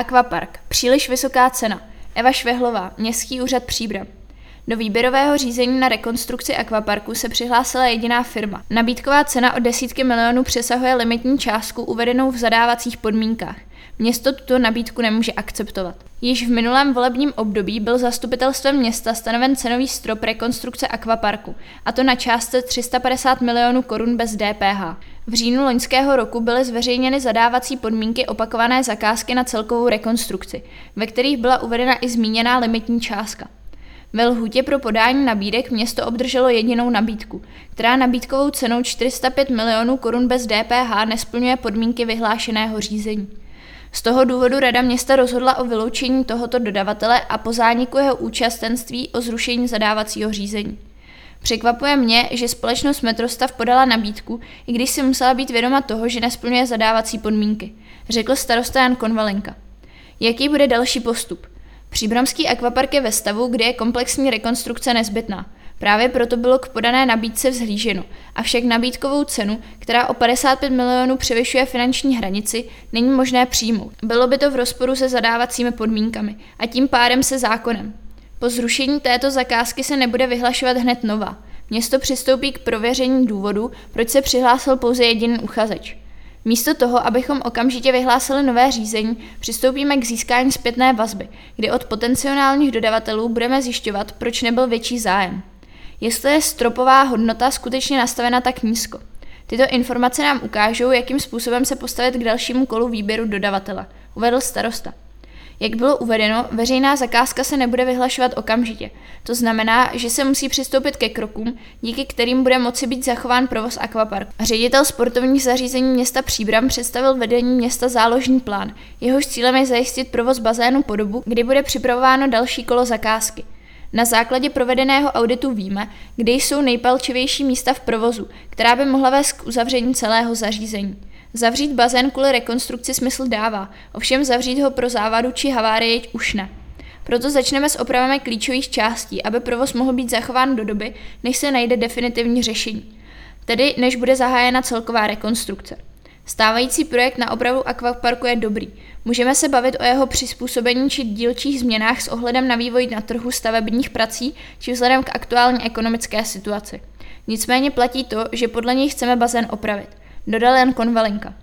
Aquapark. Příliš vysoká cena. Eva Švehlová, Městský úřad Příbram. Do výběrového řízení na rekonstrukci akvaparku se přihlásila jediná firma. Nabídková cena o desítky milionů přesahuje limitní částku uvedenou v zadávacích podmínkách. Město tuto nabídku nemůže akceptovat. Již v minulém volebním období byl zastupitelstvem města stanoven cenový strop rekonstrukce akvaparku, a to na částce 350 milionů korun bez DPH. V říjnu loňského roku byly zveřejněny zadávací podmínky opakované zakázky na celkovou rekonstrukci, ve kterých byla uvedena i zmíněná limitní částka. Ve lhůtě pro podání nabídek město obdrželo jedinou nabídku, která nabídkovou cenou 405 milionů korun bez DPH nesplňuje podmínky vyhlášeného řízení. Z toho důvodu Rada města rozhodla o vyloučení tohoto dodavatele a po zániku jeho účastenství o zrušení zadávacího řízení. Překvapuje mě, že společnost Metrostav podala nabídku, i když si musela být vědoma toho, že nesplňuje zadávací podmínky, řekl starosta Jan Konvalenka. Jaký bude další postup? Příbramský akvapark je ve stavu, kde je komplexní rekonstrukce nezbytná. Právě proto bylo k podané nabídce vzhlíženo, avšak nabídkovou cenu, která o 55 milionů převyšuje finanční hranici, není možné přijmout. Bylo by to v rozporu se zadávacími podmínkami a tím pádem se zákonem. Po zrušení této zakázky se nebude vyhlašovat hned nová. Město přistoupí k prověření důvodu, proč se přihlásil pouze jediný uchazeč. Místo toho, abychom okamžitě vyhlásili nové řízení, přistoupíme k získání zpětné vazby, kdy od potenciálních dodavatelů budeme zjišťovat, proč nebyl větší zájem. Jestli je stropová hodnota skutečně nastavena tak nízko. Tyto informace nám ukážou, jakým způsobem se postavit k dalšímu kolu výběru dodavatele, uvedl starosta. Jak bylo uvedeno, veřejná zakázka se nebude vyhlašovat okamžitě. To znamená, že se musí přistoupit ke krokům, díky kterým bude moci být zachován provoz akvaparku. Ředitel sportovních zařízení města Příbram představil vedení města záložní plán. Jehož cílem je zajistit provoz bazénu po dobu, kdy bude připravováno další kolo zakázky. Na základě provedeného auditu víme, kde jsou nejpalčivější místa v provozu, která by mohla vést k uzavření celého zařízení. Zavřít bazén kvůli rekonstrukci smysl dává, ovšem zavřít ho pro závadu či havárii už ne. Proto začneme s opravami klíčových částí, aby provoz mohl být zachován do doby, než se najde definitivní řešení. Tedy než bude zahájena celková rekonstrukce. Stávající projekt na opravu akvaparku je dobrý. Můžeme se bavit o jeho přizpůsobení či dílčích změnách s ohledem na vývoj na trhu stavebních prací či vzhledem k aktuální ekonomické situaci. Nicméně platí to, že podle něj chceme bazén opravit dodal Jan Konvalinka.